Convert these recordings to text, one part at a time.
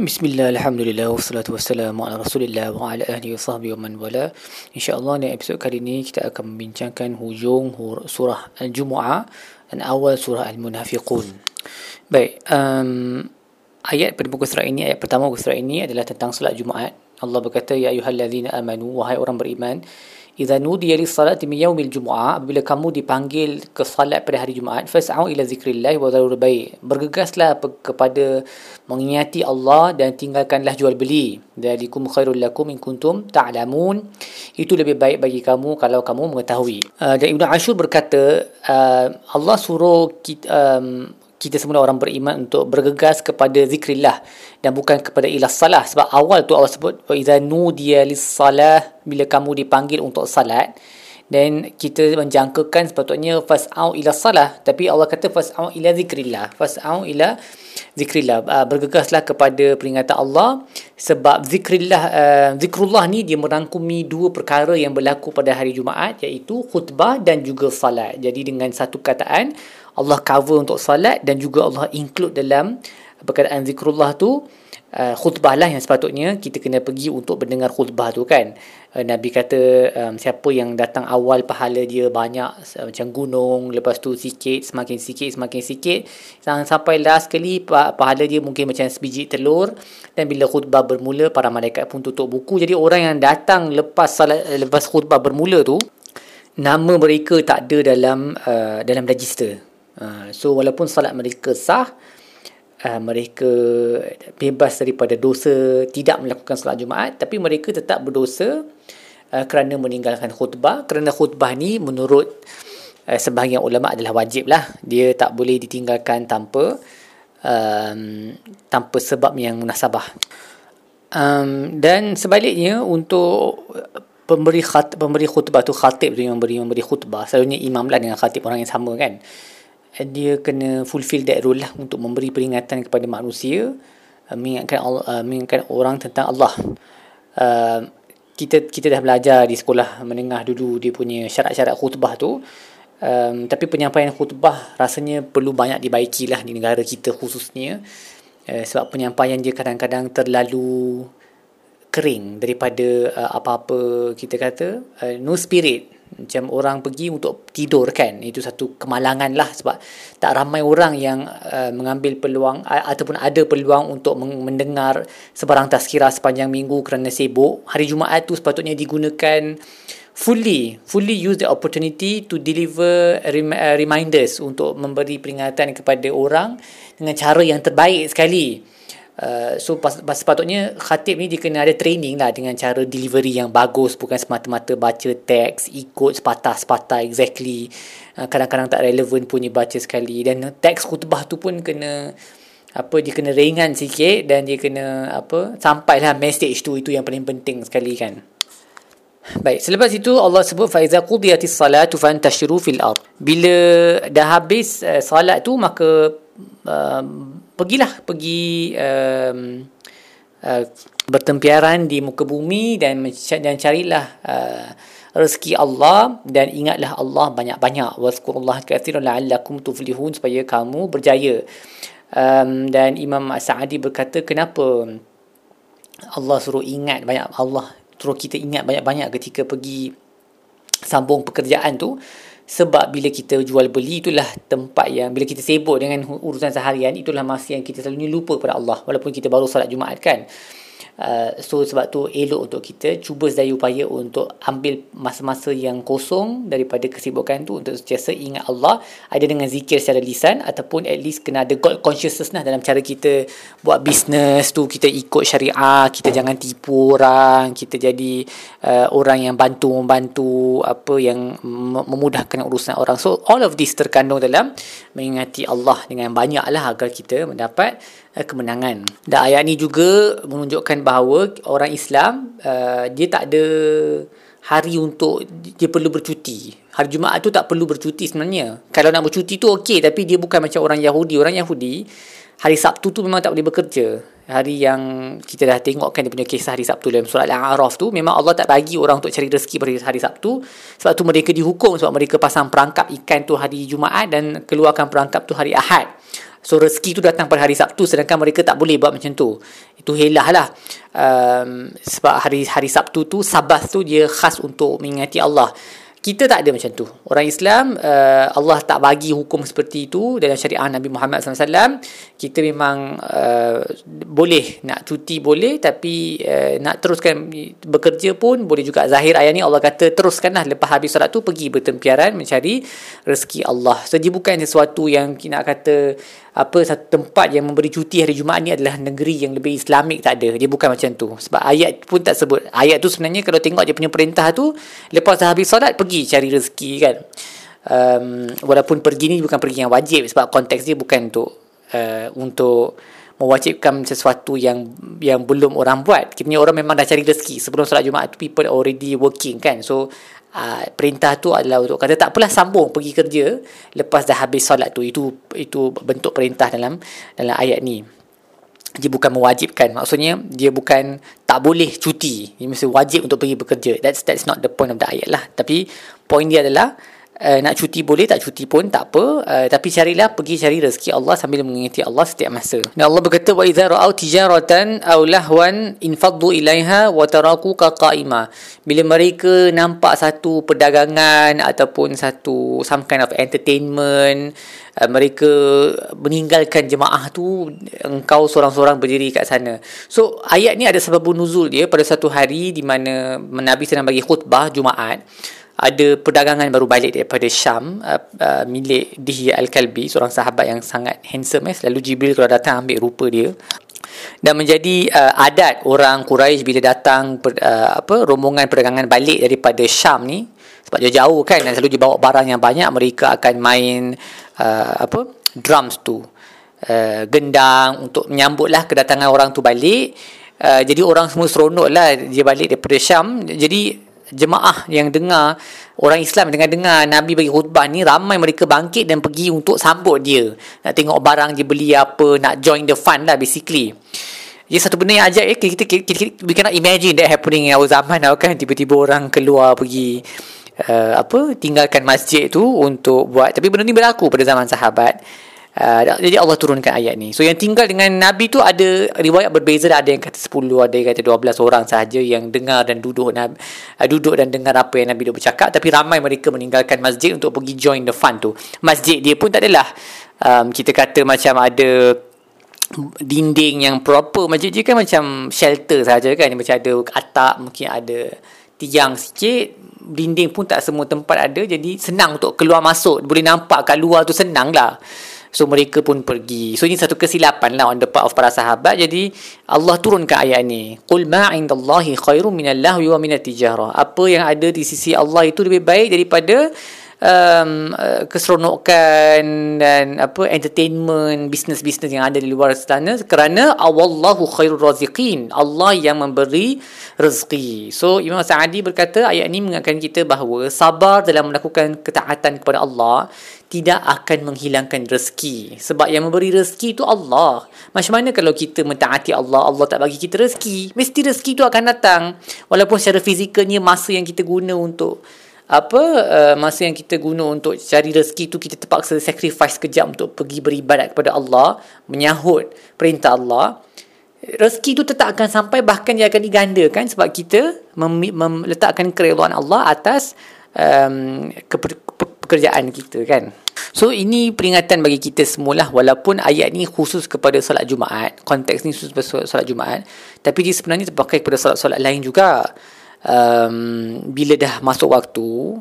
Bismillah, Alhamdulillah, wassalatu wassalamu ala rasulillah wa ala ahli wa sahbihi wa man wala. InsyaAllah dalam episod kali ini kita akan membincangkan hujung surah Al-Jumu'ah dan awal surah Al-Munafiqun. Baik, um, ayat pada buku surah ini, ayat pertama buku surah ini adalah tentang salat Jumaat. Allah berkata, Ya ayuhalladzina amanu, wahai orang beriman Iza nudiya li salati min yaumil jumu'ah Apabila kamu dipanggil ke salat pada hari Jumaat Fas'au ila zikrillah wa zarur bayi Bergegaslah kepada mengingati Allah dan tinggalkanlah jual beli. Dalikum khairul lakum in kuntum ta'lamun. Itu lebih baik bagi kamu kalau kamu mengetahui. Uh, Dan Ibn Ashur berkata uh, Allah suruh kita, um, kita semua orang beriman untuk bergegas kepada zikrillah dan bukan kepada ilah salah. Sebab awal tu Allah sebut wa idza nudiya lis salah bila kamu dipanggil untuk salat dan kita menjangkakan sepatutnya fas'au ila salah. Tapi Allah kata fas'au ila zikrillah. Fas'au ila zikrillah. Uh, bergegaslah kepada peringatan Allah. Sebab zikrillah uh, zikrullah ni dia merangkumi dua perkara yang berlaku pada hari Jumaat iaitu khutbah dan juga salat. Jadi dengan satu kataan Allah cover untuk salat dan juga Allah include dalam perkataan zikrullah tu uh, khutbah lah yang sepatutnya kita kena pergi untuk mendengar khutbah tu kan. Uh, Nabi kata um, siapa yang datang awal pahala dia banyak uh, macam gunung lepas tu sikit semakin sikit semakin sikit sampai last kali pahala dia mungkin macam sebiji telur dan bila khutbah bermula para malaikat pun tutup buku. Jadi orang yang datang lepas salat lepas khutbah bermula tu nama mereka tak ada dalam uh, dalam register Ha, so walaupun salat mereka sah uh, mereka bebas daripada dosa tidak melakukan salat Jumaat tapi mereka tetap berdosa uh, kerana meninggalkan khutbah. Kerana khutbah ni menurut uh, sebahagian ulama adalah wajib lah dia tak boleh ditinggalkan tanpa um, tanpa sebab yang munasabah. Um, dan sebaliknya untuk pemberi khat, pemberi khutbah tu khatib tu yang memberi memberi khutbah. Selalunya imam lah dengan khatib orang yang sama kan dia kena fulfill that role lah untuk memberi peringatan kepada manusia uh, mengingatkan Allah, uh, mengingatkan orang tentang Allah. Uh, kita kita dah belajar di sekolah menengah dulu dia punya syarat-syarat khutbah tu. Um, tapi penyampaian khutbah rasanya perlu banyak dibaiki lah di negara kita khususnya. Uh, sebab penyampaian dia kadang-kadang terlalu kering daripada uh, apa-apa kita kata uh, no spirit macam orang pergi untuk tidur kan itu satu kemalangan lah sebab tak ramai orang yang uh, mengambil peluang uh, ataupun ada peluang untuk mendengar sebarang tazkirah sepanjang minggu kerana sibuk. Hari Jumaat tu sepatutnya digunakan fully fully use the opportunity to deliver rem- uh, reminders untuk memberi peringatan kepada orang dengan cara yang terbaik sekali Uh, so sepatutnya khatib ni dia kena ada training lah dengan cara delivery yang bagus. Bukan semata-mata baca teks ikut sepatah-sepatah exactly. Uh, kadang-kadang tak relevan punya baca sekali. Dan teks khutbah tu pun kena apa dia kena ringan sikit dan dia kena apa sampailah message tu. Itu yang paling penting sekali kan. Baik, selepas itu Allah sebut faiza qudiyatis salatu fantashiru fil ard. Bila dah habis uh, salat tu maka uh, pergilah pergi um, uh, bertempiaran di muka bumi dan dan carilah uh, rezeki Allah dan ingatlah Allah banyak-banyak. Wazkurullah katsiran la'allakum tuflihun supaya kamu berjaya. Um, dan Imam Sa'adi berkata kenapa Allah suruh ingat banyak Allah suruh kita ingat banyak-banyak ketika pergi sambung pekerjaan tu sebab bila kita jual beli itulah tempat yang bila kita sibuk dengan urusan seharian itulah masa yang kita selalunya lupa kepada Allah. Walaupun kita baru solat Jumaat kan Uh, so sebab tu elok untuk kita cuba sedaya upaya untuk ambil masa-masa yang kosong daripada kesibukan tu untuk sentiasa ingat Allah ada dengan zikir secara lisan ataupun at least kena ada God consciousness lah dalam cara kita buat bisnes tu kita ikut syariah kita jangan tipu orang kita jadi uh, orang yang bantu membantu apa yang memudahkan urusan orang. So all of this terkandung dalam mengingati Allah dengan banyak lah agar kita mendapat kemenangan dan ayat ni juga menunjukkan bahawa orang Islam uh, dia tak ada hari untuk dia perlu bercuti. Hari Jumaat tu tak perlu bercuti sebenarnya. Kalau nak bercuti tu okey tapi dia bukan macam orang Yahudi. Orang Yahudi hari Sabtu tu memang tak boleh bekerja. Hari yang kita dah tengok kan dia punya kisah hari Sabtu dalam surah Al-A'raf tu memang Allah tak bagi orang untuk cari rezeki pada hari Sabtu sebab tu mereka dihukum sebab mereka pasang perangkap ikan tu hari Jumaat dan keluarkan perangkap tu hari Ahad. So rezeki tu datang pada hari Sabtu sedangkan mereka tak boleh buat macam tu. Itu helah lah. Um, sebab hari hari Sabtu tu Sabat tu dia khas untuk mengingati Allah. Kita tak ada macam tu. Orang Islam, uh, Allah tak bagi hukum seperti itu dalam syariah Nabi Muhammad SAW. Kita memang uh, boleh nak cuti boleh tapi uh, nak teruskan bekerja pun boleh juga. Zahir ayat ni Allah kata teruskanlah lepas habis solat tu pergi bertempiaran mencari rezeki Allah. Dia bukan sesuatu yang nak kata apa satu tempat yang memberi cuti hari Jumaat ni adalah negeri yang lebih Islamik tak ada. Dia bukan macam tu. Sebab ayat pun tak sebut. Ayat tu sebenarnya kalau tengok dia punya perintah tu lepas dah habis solat pergi cari rezeki kan. Um, walaupun pergi ni bukan pergi yang wajib sebab konteks dia bukan untuk uh, untuk mewajibkan sesuatu yang yang belum orang buat. Kita ni orang memang dah cari rezeki sebelum solat Jumaat tu people already working kan. So uh, perintah tu adalah untuk kata tak apalah sambung pergi kerja. Lepas dah habis solat tu itu itu bentuk perintah dalam dalam ayat ni. Dia bukan mewajibkan. Maksudnya dia bukan tak boleh cuti. Dia mesti wajib untuk pergi bekerja. That's that's not the point of the ayat lah. Tapi point dia adalah uh, nak cuti boleh tak cuti pun tak apa. Uh, tapi carilah pergi cari rezeki Allah sambil mengingati Allah setiap masa. Dan Allah berkata ra'au tijaratan aw lahwan infaddu ilaiha wa tarakuka qa'ima. Bila mereka nampak satu perdagangan ataupun satu some kind of entertainment uh, mereka meninggalkan jemaah tu engkau seorang-seorang berdiri kat sana. So ayat ni ada sebab nuzul dia pada satu hari di mana Nabi sedang bagi khutbah Jumaat ada perdagangan baru balik daripada Syam uh, uh, milik Dihya Al-Kalbi seorang sahabat yang sangat handsome eh. Selalu Jibril kalau datang ambil rupa dia. Dan menjadi uh, adat orang Quraisy bila datang per, uh, apa rombongan perdagangan balik daripada Syam ni. Sebab dia jauh kan dan selalu dibawa barang yang banyak mereka akan main uh, apa drums tu. Uh, gendang untuk menyambutlah kedatangan orang tu balik. Uh, jadi orang semua seronok lah dia balik daripada Syam. Jadi jemaah yang dengar orang Islam yang dengar-dengar Nabi bagi khutbah ni ramai mereka bangkit dan pergi untuk sambut dia. Nak tengok barang dia beli apa nak join the fun lah basically. Ia satu benda yang ajaib eh. kita, kita, kita, kita, we cannot imagine that happening in our zaman now kan? Tiba-tiba orang keluar pergi uh, apa tinggalkan masjid tu untuk buat. Tapi benda ni berlaku pada zaman sahabat Uh, jadi Allah turunkan ayat ni. So yang tinggal dengan Nabi tu ada riwayat berbeza ada yang kata 10, ada yang kata 12 orang sahaja yang dengar dan duduk uh, duduk dan dengar apa yang Nabi dia bercakap. Tapi ramai mereka meninggalkan masjid untuk pergi join the fun tu. Masjid dia pun tak adalah um, kita kata macam ada dinding yang proper. Masjid dia kan macam shelter saja kan. Macam ada atap mungkin ada tiang sikit. Dinding pun tak semua tempat ada. Jadi senang untuk keluar masuk. Boleh nampak kat luar tu senang lah So mereka pun pergi. So ini satu kesilapan lah on the part of para sahabat. Jadi Allah turunkan ayat ni. Qul ma indallahi khairum minallahu wa minat tijarah. Apa yang ada di sisi Allah itu lebih baik daripada um, uh, keseronokan dan apa entertainment bisnes-bisnes yang ada di luar sana kerana awallahu khairur raziqin Allah yang memberi rezeki. So Imam Sa'adi berkata ayat ini mengingatkan kita bahawa sabar dalam melakukan ketaatan kepada Allah tidak akan menghilangkan rezeki. Sebab yang memberi rezeki itu Allah. Macam mana kalau kita mentaati Allah Allah tak bagi kita rezeki? Mesti rezeki itu akan datang. Walaupun secara fizikalnya masa yang kita guna untuk apa uh, masa yang kita guna untuk cari rezeki tu kita terpaksa sacrifice kejap untuk pergi beribadat kepada Allah menyahut perintah Allah. Rezeki tu tetap akan sampai bahkan dia akan digandakan sebab kita mem- kerelaan Allah atas um, ke- pekerjaan kita kan? So ini peringatan bagi kita semualah walaupun ayat ni khusus kepada solat Jumaat konteks ni khusus kepada solat Jumaat tapi dia sebenarnya terpakai kepada solat-solat lain juga um, bila dah masuk waktu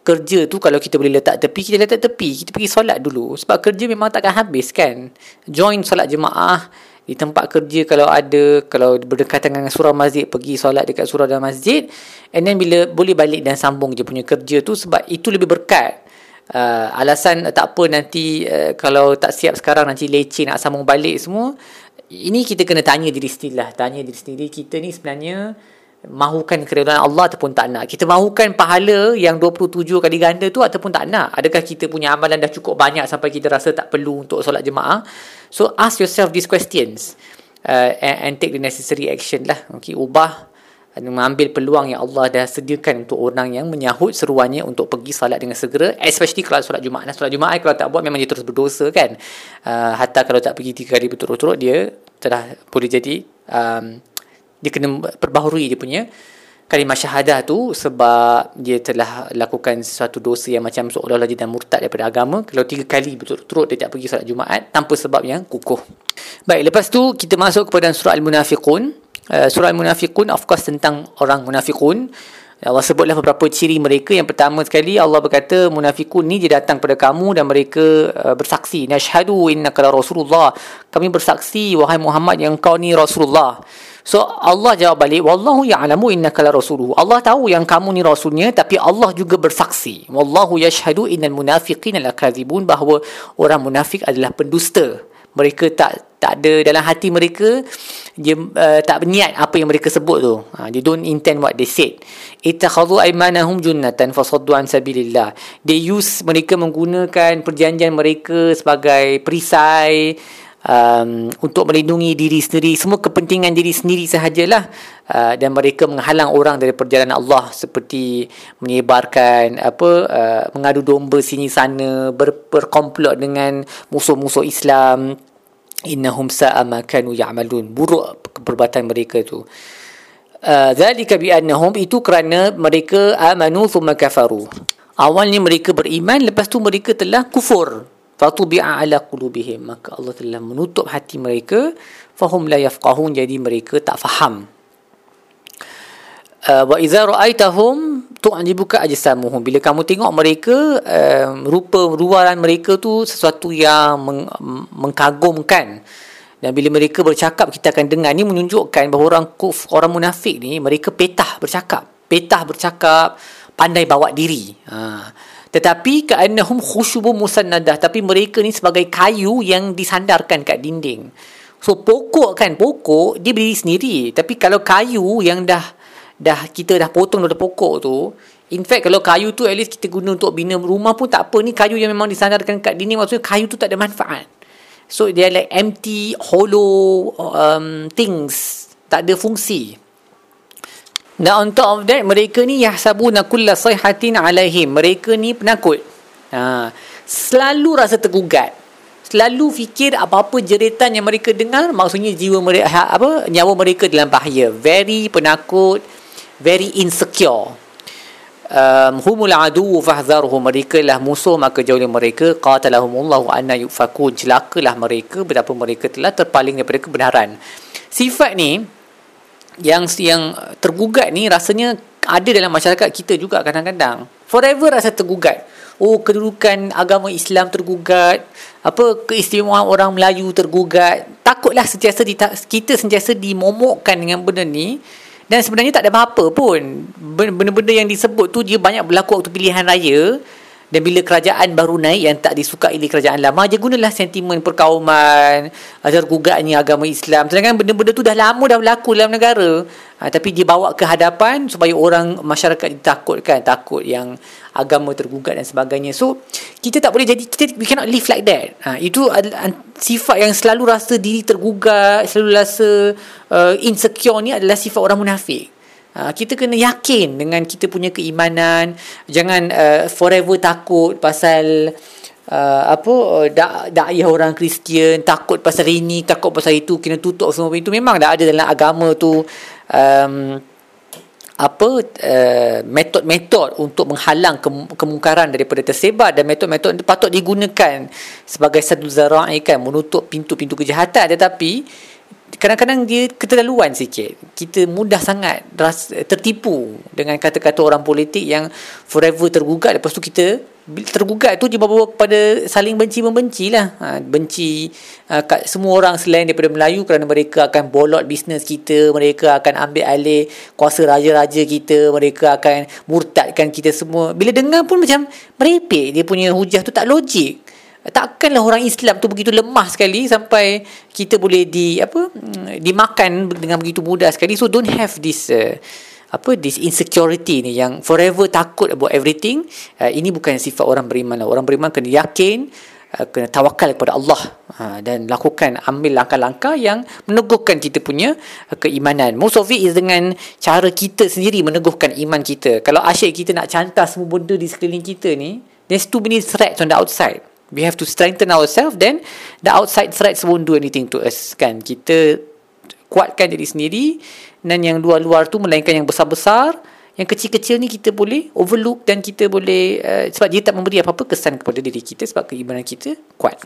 kerja tu kalau kita boleh letak tepi kita letak tepi. Kita pergi solat dulu. Sebab kerja memang takkan habis kan? Join solat jemaah. Di tempat kerja kalau ada kalau berdekatan dengan surau masjid pergi solat dekat surau dan masjid. And then bila boleh balik dan sambung je punya kerja tu sebab itu lebih berkat. Uh, alasan tak apa nanti uh, kalau tak siap sekarang nanti leceh nak sambung balik semua. Ini kita kena tanya diri sendiri lah tanya diri sendiri. Kita ni sebenarnya mahukan keridhaan Allah ataupun tak nak. Kita mahukan pahala yang 27 kali ganda tu ataupun tak nak. Adakah kita punya amalan dah cukup banyak sampai kita rasa tak perlu untuk solat jemaah? So ask yourself these questions uh, and, and take the necessary action lah. Okay, ubah mengambil peluang yang Allah dah sediakan untuk orang yang menyahut seruannya untuk pergi salat dengan segera especially kalau solat Jumaat dan solat Jumaat kalau tak buat memang dia terus berdosa kan uh, hatta kalau tak pergi tiga hari berturut-turut dia telah boleh jadi um, dia kena perbaharui dia punya kalimah syahadah tu sebab dia telah lakukan sesuatu dosa yang macam seolah-olah dia dah murtad daripada agama. Kalau tiga kali berturut-turut dia tak pergi solat Jumaat tanpa sebab yang kukuh. Baik lepas tu kita masuk kepada surah Al-Munafiqun. Uh, surah Al-Munafiqun of course tentang orang munafiqun. Allah sebutlah beberapa ciri mereka. Yang pertama sekali Allah berkata munafiqun ni dia datang pada kamu dan mereka uh, bersaksi nashhadu innaka rasulullah kami bersaksi wahai Muhammad yang kau ni rasulullah so Allah jawab balik wallahu ya'lamu innaka rasuluhu. Allah tahu yang kamu ni rasulnya tapi Allah juga bersaksi. Wallahu yashhadu innal munafiqina lakadzibun bahawa orang munafik adalah pendusta. Mereka tak tak ada dalam hati mereka dia uh, tak berniat apa yang mereka sebut tu. Ha, they don't intend what they said. Ittakhadhu aymanahum junnatan fasaddu an sabilillah. They use mereka menggunakan perjanjian mereka sebagai perisai um, untuk melindungi diri sendiri. Semua kepentingan diri sendiri sahajalah uh, dan mereka menghalang orang dari perjalanan Allah seperti menyebarkan apa uh, mengadu domba sini sana ber, berkomplot dengan musuh-musuh Islam. Innahum sa'a ma kanu ya'malun. Buruk perbuatan mereka tu. Uh, zalika bi annahum itu kerana mereka amanu thumma kafaru. Awalnya mereka beriman lepas tu mereka telah kufur fatubi'a ala qulubihim maka Allah telah menutup hati mereka. fahum la yafqahun jadi mereka tak faham. Uh, wa idza ra'aitahum tu'jibuka ajsamuhum bila kamu tengok mereka um, rupa ruaran mereka tu sesuatu yang meng, mengkagumkan. Dan bila mereka bercakap kita akan dengar. Ni menunjukkan bahawa orang kuf orang munafik ni mereka petah bercakap. Petah bercakap pandai bawa diri. Ha. Tetapi ka'annahum khusyubun musannadah. Tapi mereka ni sebagai kayu yang disandarkan kat dinding. So pokok kan pokok dia berdiri sendiri. Tapi kalau kayu yang dah dah kita dah potong dari pokok tu in fact kalau kayu tu at least kita guna untuk bina rumah pun tak apa. Ni kayu yang memang disandarkan kat dinding maksudnya kayu tu tak ada manfaat. So dia like empty hollow um, things. Tak ada fungsi dan on top of that mereka ni yahsabuna kulla sayhatin alaihim. Mereka ni penakut. Ha, selalu rasa tergugat. Selalu fikir apa-apa jeritan yang mereka dengar maksudnya jiwa mereka apa nyawa mereka dalam bahaya. Very penakut very insecure. Um, humul adu fahdharhum mereka lah musuh maka jauhlah mereka. Qatalahumullahu anna yufakun. Celakalah mereka betapa mereka telah terpaling daripada kebenaran. Sifat ni yang yang tergugat ni rasanya ada dalam masyarakat kita juga kadang-kadang. Forever rasa tergugat. Oh kedudukan agama Islam tergugat. Apa keistimewaan orang Melayu tergugat. Takutlah sentiasa kita sentiasa dimomokkan dengan benda ni. Dan sebenarnya tak ada apa-apa pun. Benda-benda yang disebut tu dia banyak berlaku waktu pilihan raya. Dan bila kerajaan baru naik yang tak disukai oleh kerajaan lama, dia gunalah sentimen perkauman, ajar gugatnya agama Islam. Sedangkan benda-benda tu dah lama dah berlaku dalam negara. Ha, tapi dia bawa ke hadapan supaya orang masyarakat ditakutkan, takut yang agama tergugat dan sebagainya. So, kita tak boleh jadi, kita, we cannot live like that. Ha, itu adalah sifat yang selalu rasa diri tergugat, selalu rasa uh, insecure ni adalah sifat orang munafik. Ha, kita kena yakin dengan kita punya keimanan. Jangan uh, forever takut pasal uh, apa dak dakwah orang Kristian takut pasal ini takut pasal itu kena tutup semua itu memang dah ada dalam agama tu um, apa uh, metod-metod untuk menghalang ke- kemungkaran daripada tersebar dan metod-metod itu patut digunakan sebagai satu zara'i kan menutup pintu-pintu kejahatan. Tetapi kadang-kadang dia keterlaluan sikit. Kita mudah sangat tertipu dengan kata-kata orang politik yang forever tergugat. Lepas tu kita tergugat tu dia bawa kepada saling benci-membenci lah. Ha, benci ha, kat semua orang selain daripada Melayu kerana mereka akan bolot bisnes kita. Mereka akan ambil alih kuasa raja-raja kita. Mereka akan murtadkan kita semua. Bila dengar pun macam merepek dia punya hujah tu tak logik takkanlah orang Islam tu begitu lemah sekali sampai kita boleh di apa dimakan dengan begitu mudah sekali. So don't have this uh, apa this insecurity ni yang forever takut about everything. Uh, ini bukan sifat orang beriman lah. orang beriman kena yakin uh, kena tawakal kepada Allah. Uh, dan lakukan ambil langkah-langkah yang meneguhkan kita punya uh, keimanan. Most of it is dengan cara kita sendiri meneguhkan iman kita. Kalau asyik kita nak cantas semua benda di sekeliling kita ni there's too many threats on the outside we have to strengthen ourselves then the outside threats won't do anything to us kan kita kuatkan diri sendiri dan yang luar-luar tu melainkan yang besar-besar yang kecil-kecil ni kita boleh overlook dan kita boleh uh, sebab dia tak memberi apa-apa kesan kepada diri kita sebab keimanan kita kuat.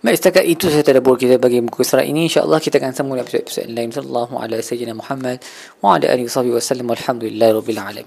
Baik, setakat itu saya tadabbur kita bagi muka surat ini. InsyaAllah kita akan sambung episod-episod lain. Sallallahu alaihi Muhammad wa ala alihi rabbil alamin.